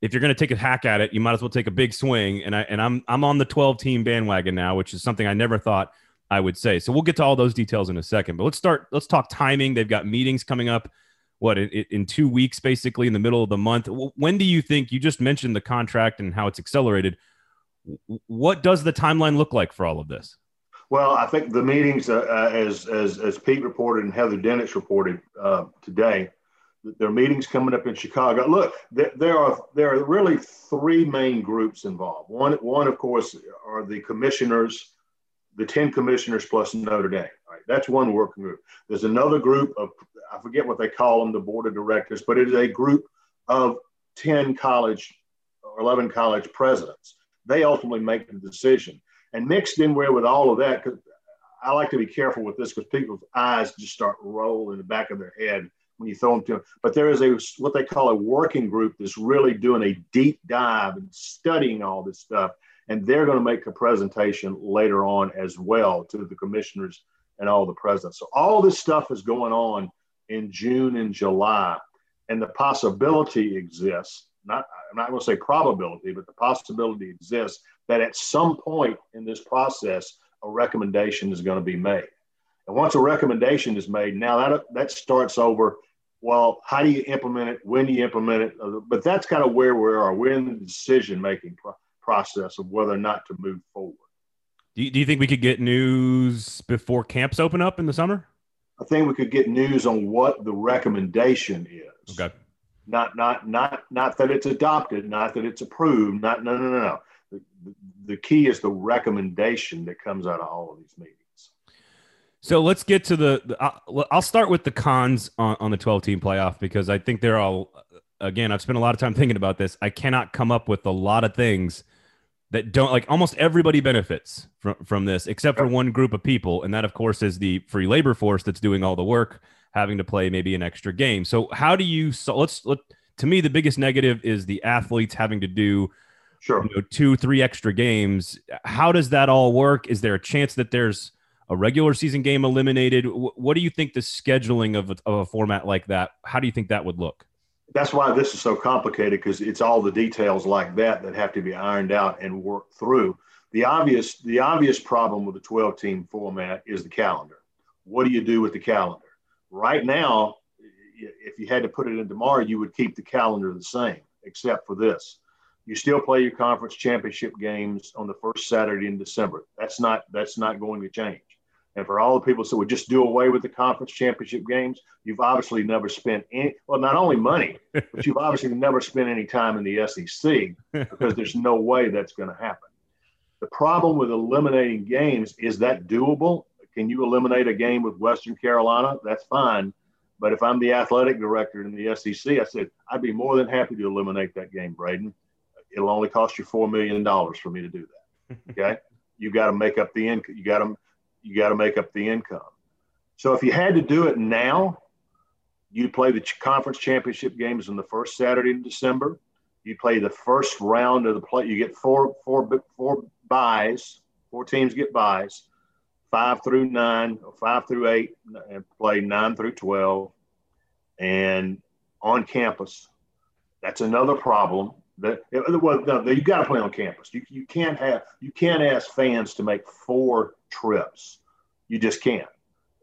if you're going to take a hack at it, you might as well take a big swing and I and I'm I'm on the 12 team bandwagon now, which is something I never thought I would say. So we'll get to all those details in a second. But let's start let's talk timing. They've got meetings coming up what in, in two weeks, basically in the middle of the month. When do you think you just mentioned the contract and how it's accelerated? What does the timeline look like for all of this? Well, I think the meetings, uh, uh as, as as Pete reported and Heather Dinich reported uh, today, there are meetings coming up in Chicago. Look, there, there, are there are really three main groups involved. One one of course are the commissioners, the ten commissioners plus Notre Dame. Right, that's one working group. There's another group of I forget what they call them, the board of directors, but it is a group of 10 college or 11 college presidents. They ultimately make the decision. And mixed in with, with all of that, because I like to be careful with this because people's eyes just start rolling in the back of their head when you throw them to them. But there is a what they call a working group that's really doing a deep dive and studying all this stuff. And they're going to make a presentation later on as well to the commissioners and all the presidents. So all this stuff is going on in June and July. And the possibility exists, not, I'm not going to say probability, but the possibility exists that at some point in this process, a recommendation is going to be made. And once a recommendation is made, now that, that starts over. Well, how do you implement it? When do you implement it? Uh, but that's kind of where we are. We're in the decision making pro- process of whether or not to move forward. Do you, do you think we could get news before camps open up in the summer? I think we could get news on what the recommendation is. Okay. Not not not not that it's adopted, not that it's approved, not no no no no. The, the key is the recommendation that comes out of all of these meetings. So let's get to the. the I'll, I'll start with the cons on, on the 12 team playoff because I think they're all. Again, I've spent a lot of time thinking about this. I cannot come up with a lot of things that don't like almost everybody benefits from from this except for one group of people and that of course is the free labor force that's doing all the work having to play maybe an extra game. So how do you so let's let to me the biggest negative is the athletes having to do sure. you know, two three extra games. How does that all work? Is there a chance that there's a regular season game eliminated? What do you think the scheduling of a, of a format like that how do you think that would look that's why this is so complicated because it's all the details like that that have to be ironed out and worked through. The obvious, the obvious problem with the 12 team format is the calendar. What do you do with the calendar? Right now, if you had to put it in tomorrow, you would keep the calendar the same, except for this. You still play your conference championship games on the first Saturday in December. That's not that's not going to change. And for all the people who would just do away with the conference championship games, you've obviously never spent any, well, not only money, but you've obviously never spent any time in the SEC because there's no way that's going to happen. The problem with eliminating games is that doable? Can you eliminate a game with Western Carolina? That's fine. But if I'm the athletic director in the SEC, I said, I'd be more than happy to eliminate that game, Braden. It'll only cost you $4 million for me to do that. Okay. you got to make up the income. You got to you got to make up the income. So if you had to do it now, you'd play the conference championship games on the first Saturday in December. You play the first round of the play. You get four, four, four buys. Four teams get buys, five through nine, or five through eight, and play nine through twelve, and on campus. That's another problem. That uh, well, no, you got to play on campus. You, you can't have you can't ask fans to make four trips. You just can't.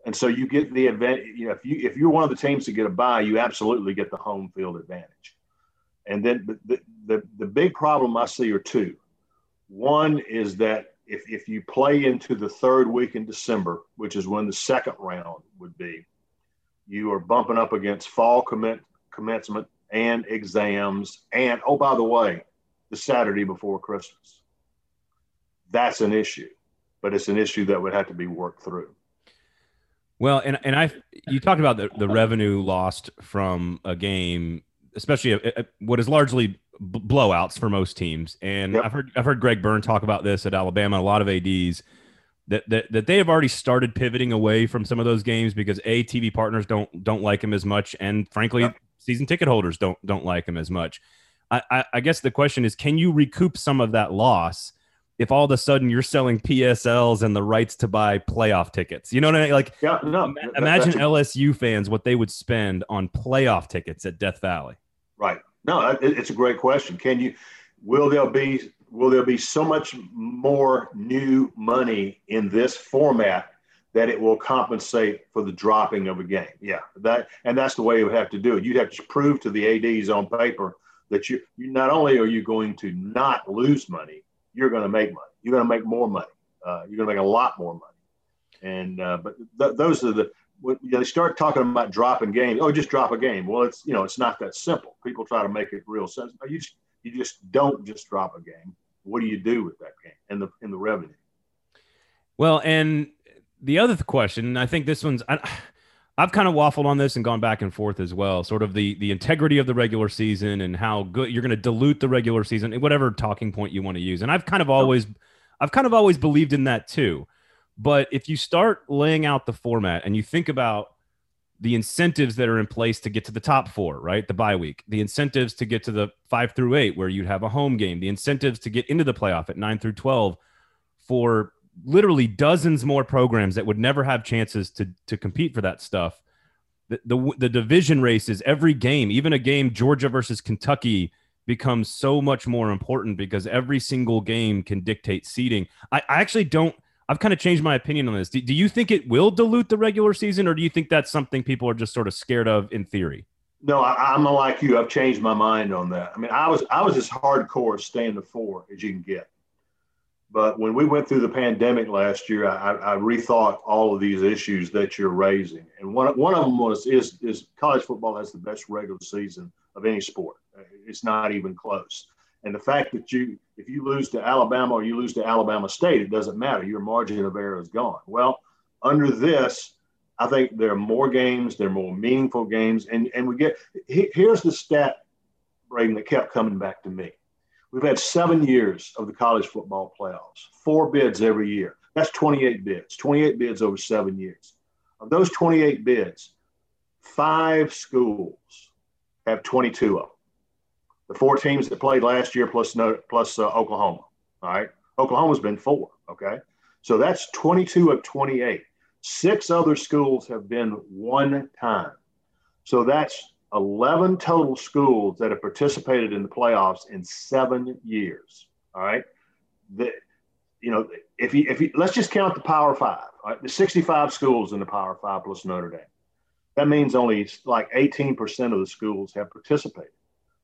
And so you get the event. You know, if you if you're one of the teams to get a bye, you absolutely get the home field advantage. And then the, the, the big problem I see are two. One is that if, if you play into the third week in December, which is when the second round would be, you are bumping up against fall commit, commencement and exams. And oh, by the way, the Saturday before Christmas. That's an issue, but it's an issue that would have to be worked through. Well, and and I you talked about the, the revenue lost from a game, especially a, a, what is largely blowouts for most teams. And yep. I've heard I've heard Greg Byrne talk about this at Alabama. A lot of ads that that that they have already started pivoting away from some of those games because a TV partners don't don't like them as much, and frankly, yep. Season ticket holders don't don't like them as much. I, I, I guess the question is, can you recoup some of that loss? if all of a sudden you're selling PSLs and the rights to buy playoff tickets. You know what I mean? Like, yeah, no, imagine LSU fans what they would spend on playoff tickets at Death Valley. Right. No, it's a great question. Can you? Will there be? Will there be so much more new money in this format that it will compensate for the dropping of a game? Yeah, that and that's the way you would have to do it. You'd have to prove to the ads on paper that you, you not only are you going to not lose money, you're going to make money. You're going to make more money. Uh, you're going to make a lot more money. And uh, but th- those are the when they start talking about dropping games, oh, just drop a game. Well, it's you know it's not that simple. People try to make it real sense. You just, you just don't just drop a game. What do you do with that game and the in the revenue? Well, and the other question, and I think this one's. I, I've kind of waffled on this and gone back and forth as well. Sort of the the integrity of the regular season and how good you're going to dilute the regular season, whatever talking point you want to use. And I've kind of oh. always, I've kind of always believed in that too. But if you start laying out the format and you think about the incentives that are in place to get to the top four, right? The bye week, the incentives to get to the five through eight, where you'd have a home game, the incentives to get into the playoff at nine through 12 for literally dozens more programs that would never have chances to, to compete for that stuff. The, the, the division races, every game, even a game, Georgia versus Kentucky, becomes so much more important because every single game can dictate seeding. I, I actually don't I've kind of changed my opinion on this. Do, do, you think it will dilute the regular season, or do you think that's something people are just sort of scared of in theory? No, I, am like you. I've changed my mind on that. I mean, I was I was as hardcore staying the four as you can get. But when we went through the pandemic last year, I, I rethought all of these issues that you're raising, and one one of them was is is college football has the best regular season of any sport. It's not even close. And the fact that you, if you lose to Alabama or you lose to Alabama State, it doesn't matter. Your margin of error is gone. Well, under this, I think there are more games, there are more meaningful games. And, and we get here's the stat, Braden, that kept coming back to me. We've had seven years of the college football playoffs, four bids every year. That's 28 bids, 28 bids over seven years. Of those 28 bids, five schools have 22 of them the four teams that played last year plus no, plus uh, Oklahoma. All right, Oklahoma's been four. Okay, so that's 22 of 28. Six other schools have been one time. So that's 11 total schools that have participated in the playoffs in seven years. All right. The, you know, if you, if you, let's just count the Power Five, right? the 65 schools in the Power Five plus Notre Dame. That means only like 18% of the schools have participated.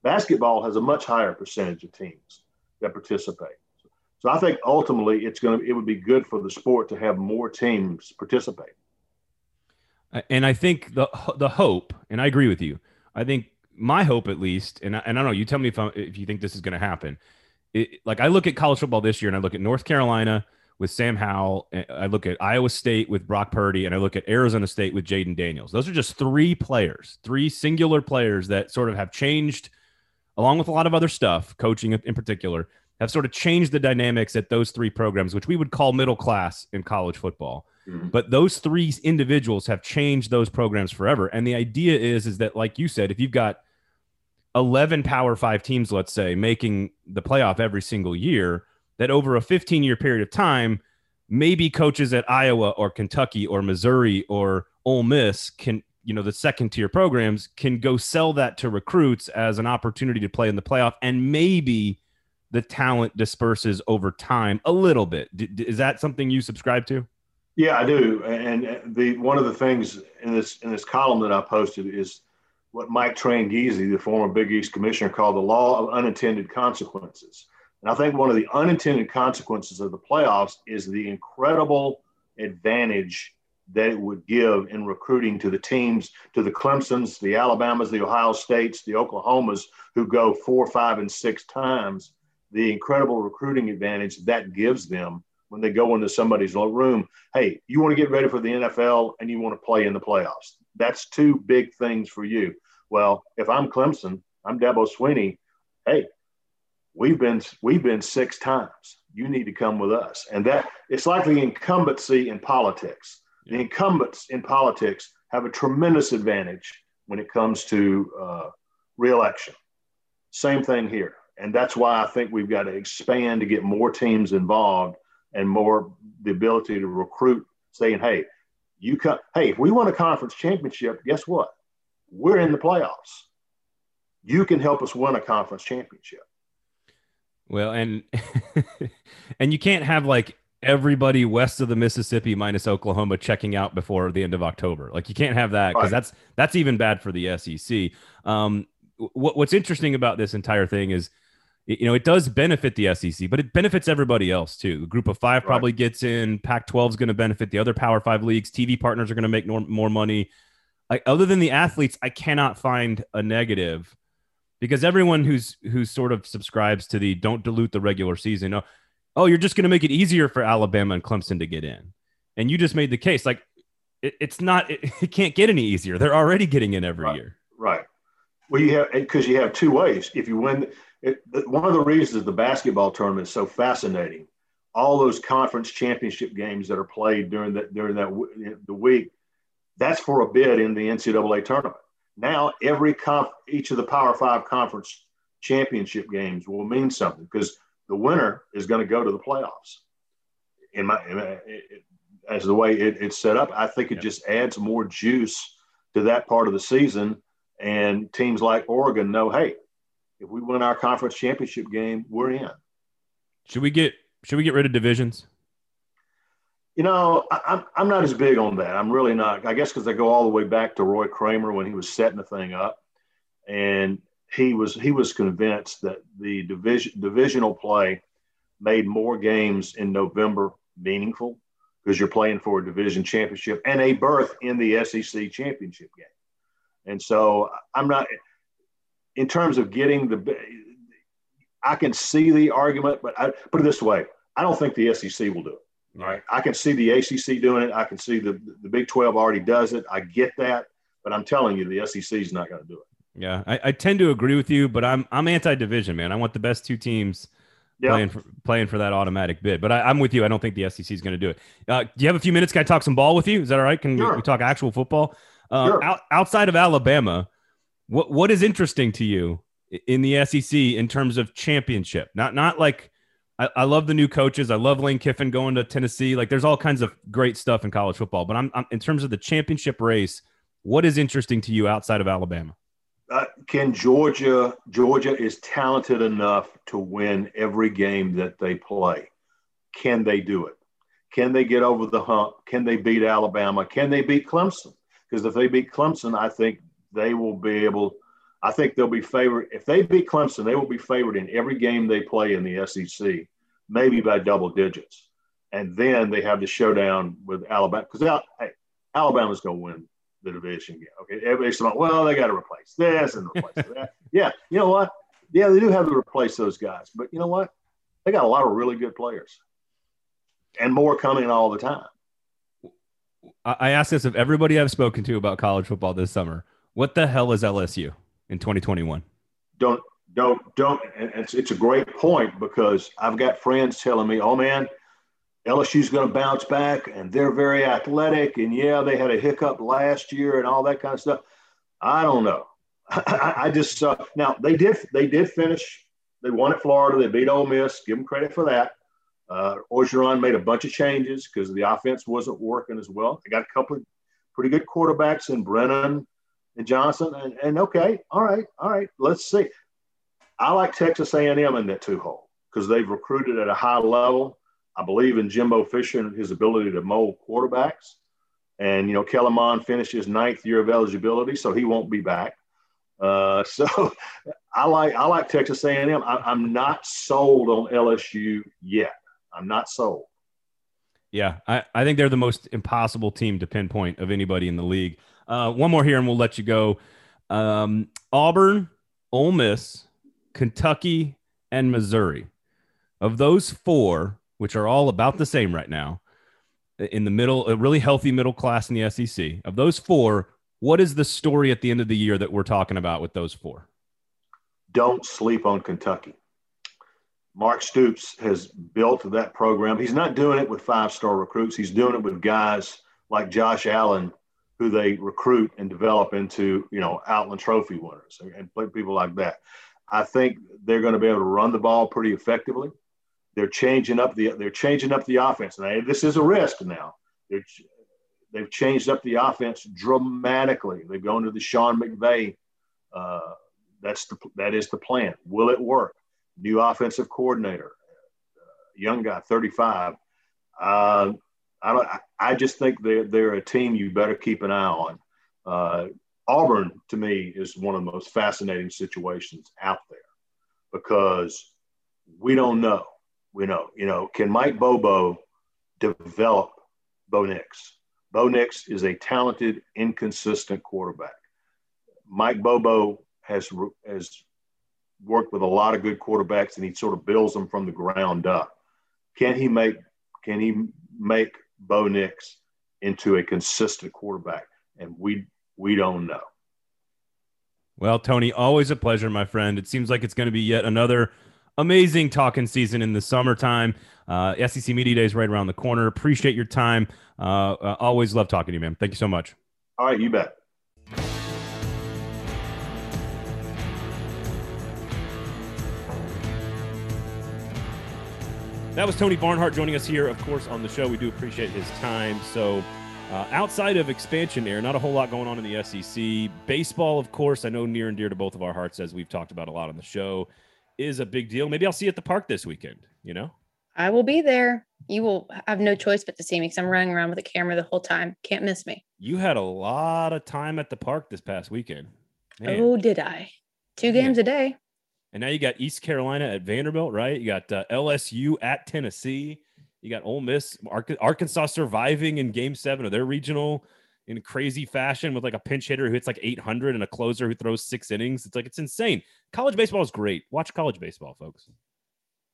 Basketball has a much higher percentage of teams that participate. So I think ultimately it's going to it would be good for the sport to have more teams participate. And I think the the hope, and I agree with you. I think my hope, at least, and I, and I don't know. You tell me if I, if you think this is going to happen. It, like I look at college football this year, and I look at North Carolina with Sam Howell. I look at Iowa State with Brock Purdy, and I look at Arizona State with Jayden Daniels. Those are just three players, three singular players that sort of have changed along with a lot of other stuff, coaching in particular, have sort of changed the dynamics at those three programs, which we would call middle class in college football. Mm-hmm. But those three individuals have changed those programs forever. And the idea is, is that, like you said, if you've got 11 Power Five teams, let's say, making the playoff every single year, that over a 15 year period of time, maybe coaches at Iowa or Kentucky or Missouri or Ole Miss can you know the second tier programs can go sell that to recruits as an opportunity to play in the playoff and maybe the talent disperses over time a little bit D- is that something you subscribe to Yeah, I do. And the one of the things in this in this column that I posted is what Mike Tranghese, the former Big East commissioner, called the law of unintended consequences. And I think one of the unintended consequences of the playoffs is the incredible advantage that it would give in recruiting to the teams, to the Clemsons, the Alabamas, the Ohio States, the Oklahomas, who go four, five, and six times, the incredible recruiting advantage that gives them when they go into somebody's room. Hey, you want to get ready for the NFL and you want to play in the playoffs. That's two big things for you. Well, if I'm Clemson, I'm Dabo Swinney. Hey, we've been we've been six times. You need to come with us. And that it's like the incumbency in politics the incumbents in politics have a tremendous advantage when it comes to uh, reelection. Same thing here. And that's why I think we've got to expand to get more teams involved and more the ability to recruit, saying, hey, you come, hey, if we won a conference championship, guess what? We're in the playoffs. You can help us win a conference championship. Well, and and you can't have like everybody west of the Mississippi minus Oklahoma checking out before the end of October. Like you can't have that because right. that's that's even bad for the SEC. Um, what, what's interesting about this entire thing is, you know, it does benefit the SEC, but it benefits everybody else too. The group of five probably right. gets in. Pac-12 is going to benefit the other Power Five leagues. TV partners are going to make more, more money. Like other than the athletes, I cannot find a negative because everyone who's who sort of subscribes to the don't dilute the regular season. Oh, oh, you're just going to make it easier for Alabama and Clemson to get in. And you just made the case like it, it's not, it, it, can't get any easier. They're already getting in every right. year. Right. Well, you have, because you have two ways. If you win, it, one of the reasons the basketball tournament is so fascinating, all those conference championship games that are played during that, during that, the week, that's for a bid in the NCAA tournament. Now, every conf, each of the Power Five conference championship games will mean something because the winner is going to go to the playoffs. In my, in my it, as the way it, it's set up, I think it yeah. just adds more juice to that part of the season. And teams like Oregon know, hey, if we win our conference championship game, we're in. Should we get should we get rid of divisions? You know, I, I'm I'm not as big on that. I'm really not. I guess because I go all the way back to Roy Kramer when he was setting the thing up, and he was he was convinced that the division divisional play made more games in November meaningful because you're playing for a division championship and a berth in the SEC championship game. And so I'm not in terms of getting the I can see the argument, but I put it this way, I don't think the SEC will do it. Right. I can see the ACC doing it. I can see the the Big 12 already does it. I get that, but I'm telling you the SEC is not going to do it. Yeah, I, I, tend to agree with you, but I'm I'm anti-division, man. I want the best two teams playing for playing for that automatic bid. But I, am with you. I don't think the SEC is going to do it. Uh, do you have a few minutes? Can I talk some ball with you? Is that all right? Can sure. we, we, talk actual football? Uh, sure. out, outside of Alabama, what what is interesting to you in the SEC in terms of championship? Not not like I, I love the new coaches. I love Lane Kiffin going to Tennessee. Like there's all kinds of great stuff in college football. But I'm, I'm in terms of the championship race. What is interesting to you outside of Alabama? uh, can Georgia Georgia is talented enough to win every game that they play. Can they do it? Can they get over the hump? Can they beat Alabama? Can they beat Clemson? Because if they beat Clemson, I think they will be able. I think they'll be favored. If they beat Clemson, they will be favored in every game they play in the SEC, maybe by double digits. And then they have the showdown with Alabama because hey, Alabama's going to win the division game. Okay, everybody's about, well, they got to replace this and replace that. Yeah, you know what? Yeah, they do have to replace those guys, but you know what? They got a lot of really good players, and more coming all the time. I ask this of everybody I've spoken to about college football this summer. What the hell is LSU in 2021? Don't don't don't. It's it's a great point because I've got friends telling me, "Oh man, LSU's going to bounce back and they're very athletic. And yeah, they had a hiccup last year and all that kind of stuff. I don't know. I, just uh, now they did they did finish. They won at Florida. They beat Ole Miss. Give them credit for that. Uh, Orgeron made a bunch of changes because the offense wasn't working as well. They got a couple of pretty good quarterbacks in Brennan and Johnson. And, and okay, all right, all right. Let's see. I like Texas A&M in that two hole because they've recruited at a high level I believe in Jimbo Fisher and his ability to mold quarterbacks. And, you know, Kellen Mond finished his ninth year of eligibility, so he won't be back. Uh, so I like I like Texas A&M. I, I'm not sold on LSU yet. I'm not sold. Yeah, I, I think they're the most impossible team to pinpoint of anybody in the league. Uh, one more here, and we'll let you go. Um, Auburn, Ole Miss, Kentucky, and Missouri. Of those four, which are all about the same right now, in the middle, a really healthy middle class in the SEC. Of those four, what is the story at the end of the year that we're talking about with those four? Don't sleep on Kentucky. Mark Stoops has built that program. He's not doing it with five star recruits, he's doing it with guys like Josh Allen, who they recruit and develop into, you know, Outland Trophy winners and people like that. I think they're going to be able to run the ball pretty effectively. They're changing up the they're changing up the offense. Now this is a risk now. They're they've changed up the offense dramatically. They've gone to the Sean McVay. Uh, that's the that is the plan. Will it work? New offensive coordinator, uh, young guy, 35. Uh, I don't. I just think they're they're a team you better keep an eye on. Uh, Auburn to me is one of the most fascinating situations out there because we don't know. We know, you know, can Mike Bobo develop Bo Nix? Bo Nix is a talented, inconsistent quarterback. Mike Bobo has has worked with a lot of good quarterbacks, and he sort of builds them from the ground up. Can he make Can he make Bo Nix into a consistent quarterback? And we we don't know. Well, Tony, always a pleasure, my friend. It seems like it's going to be yet another amazing talking season in the summertime. Uh, SEC Media Day is right around the corner. Appreciate your time. Uh, uh, always love talking to you, man. Thank you so much. All right, you bet. That was Tony Barnhart joining us here, of course, on the show. We do appreciate his time. So, uh, outside of expansion air, not a whole lot going on in the SEC. Baseball, of course, I know near and dear to both of our hearts, as we've talked about a lot on the show, is a big deal. Maybe I'll see you at the park this weekend, you know? I will be there. You will have no choice but to see me because I'm running around with a camera the whole time. Can't miss me. You had a lot of time at the park this past weekend. Man. Oh, did I? Two games a day. And now you got East Carolina at Vanderbilt, right? You got uh, LSU at Tennessee. You got Ole Miss, Arkansas surviving in Game Seven of their regional in crazy fashion with like a pinch hitter who hits like 800 and a closer who throws six innings. It's like it's insane. College baseball is great. Watch college baseball, folks.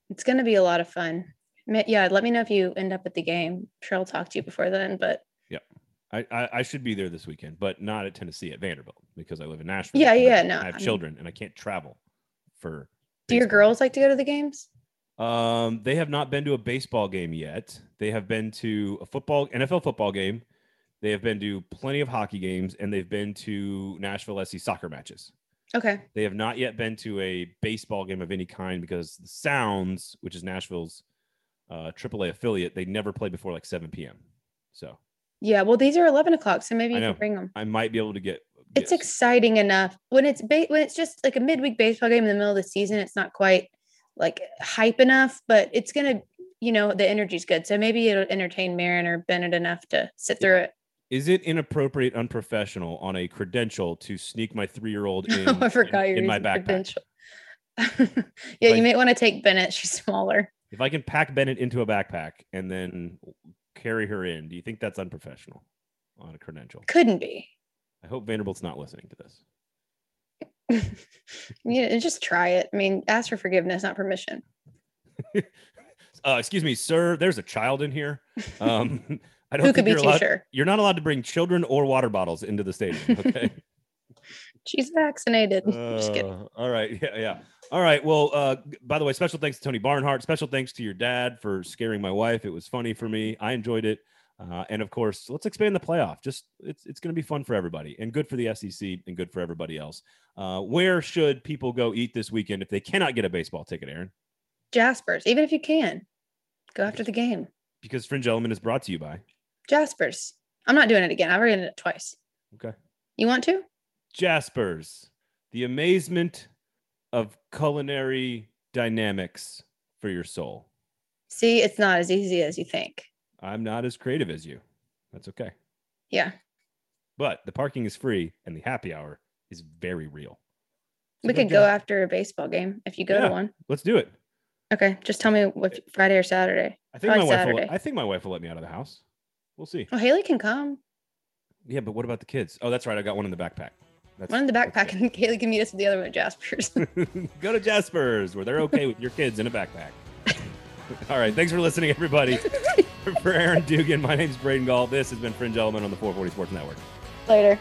It's going to be a lot of fun. Yeah, let me know if you end up at the game. I'm sure I'll talk to you before then, but yeah. I, I, I should be there this weekend, but not at Tennessee at Vanderbilt because I live in Nashville. Yeah, yeah, no. I have I children and I can't travel for. Do your girls like to go to the games? Um, they have not been to a baseball game yet. They have been to a football NFL football game. They have been to plenty of hockey games, and they've been to Nashville SC soccer matches. Okay. They have not yet been to a baseball game of any kind because the Sounds, which is Nashville's uh, AAA affiliate, they never play before like 7 p.m. So. Yeah, well, these are 11 o'clock, so maybe you can bring them. I might be able to get. It's exciting enough when it's ba- when it's just like a midweek baseball game in the middle of the season. It's not quite like hype enough, but it's gonna, you know, the energy's good. So maybe it'll entertain Marin or Bennett enough to sit through it. Is it inappropriate, unprofessional on a credential to sneak my three year old in, I forgot in, in my backpack? yeah, you might want to take Bennett. She's smaller. If I can pack Bennett into a backpack and then carry her in, do you think that's unprofessional on a credential? Couldn't be. I hope Vanderbilt's not listening to this. yeah, just try it. I mean, ask for forgiveness, not permission. uh, excuse me, sir. There's a child in here. Um, I don't Who could be too allowed, sure? You're not allowed to bring children or water bottles into the stadium. Okay. She's vaccinated. Uh, Just kidding. Uh, all right. Yeah. Yeah. All right. Well, uh, by the way, special thanks to Tony Barnhart. Special thanks to your dad for scaring my wife. It was funny for me. I enjoyed it. Uh, and of course, let's expand the playoff. Just it's it's going to be fun for everybody and good for the SEC and good for everybody else. Uh, where should people go eat this weekend if they cannot get a baseball ticket, Aaron? Jaspers, even if you can, go after the game. Because Fringe Element is brought to you by Jaspers. I'm not doing it again. I've already done it twice. Okay. You want to? Jaspers, the amazement of culinary dynamics for your soul. See, it's not as easy as you think. I'm not as creative as you. That's okay. Yeah. But the parking is free and the happy hour is very real. We could go after a baseball game if you go yeah, to one. Let's do it. Okay, just tell me what uh, Friday or Saturday. I think Probably my Saturday. wife. Will, I think my wife will let me out of the house. We'll see. Oh, Haley can come. Yeah, but what about the kids? Oh, that's right. I got one in the backpack. That's, one in the backpack, and Haley can meet us at the other one at Jasper's. go to Jasper's, where they're okay with your kids in a backpack. All right. Thanks for listening, everybody. For Aaron Dugan, my name is Braden Gall. This has been Fringe Element on the 440 Sports Network. Later.